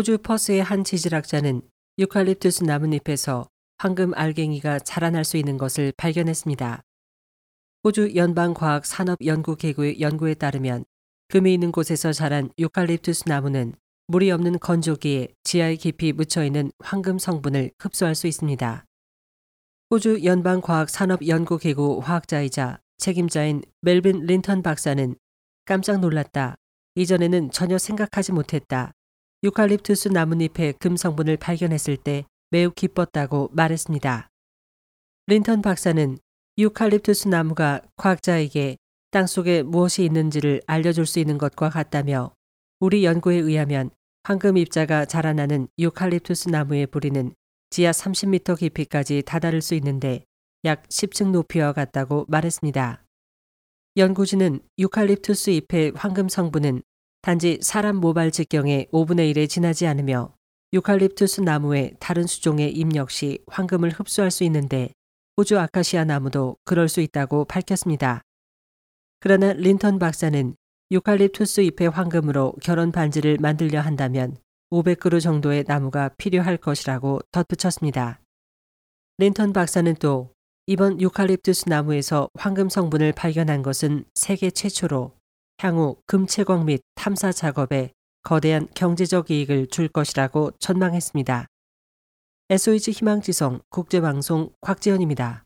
호주 퍼스의 한 지질학자는 유칼립투스 나뭇잎에서 황금 알갱이가 자라날 수 있는 것을 발견했습니다. 호주 연방과학산업연구기구의 연구에 따르면 금이 있는 곳에서 자란 유칼립투스 나무는 물이 없는 건조기에 지하에 깊이 묻혀 있는 황금 성분을 흡수할 수 있습니다. 호주 연방과학산업연구기구 화학자이자 책임자인 멜빈 린턴 박사는 깜짝 놀랐다. 이전에는 전혀 생각하지 못했다. 유칼립투스 나뭇잎의 금 성분을 발견했을 때 매우 기뻤다고 말했습니다. 린턴 박사는 유칼립투스 나무가 과학자에게 땅 속에 무엇이 있는지를 알려줄 수 있는 것과 같다며 우리 연구에 의하면 황금 입자가 자라나는 유칼립투스 나무의 뿌리는 지하 30m 깊이까지 다다를 수 있는데 약 10층 높이와 같다고 말했습니다. 연구진은 유칼립투스 잎의 황금 성분은 단지 사람 모발 직경의 5분의 1에 지나지 않으며 유칼립투스 나무의 다른 수종의 잎 역시 황금을 흡수할 수 있는데 호주 아카시아 나무도 그럴 수 있다고 밝혔습니다. 그러나 린턴 박사는 유칼립투스 잎의 황금으로 결혼 반지를 만들려 한다면 500그루 정도의 나무가 필요할 것이라고 덧붙였습니다. 린턴 박사는 또 이번 유칼립투스 나무에서 황금 성분을 발견한 것은 세계 최초로 향후 금채광 및 탐사 작업에 거대한 경제적 이익을 줄 것이라고 전망했습니다. SOH 희망지성 국제방송 곽지연입니다.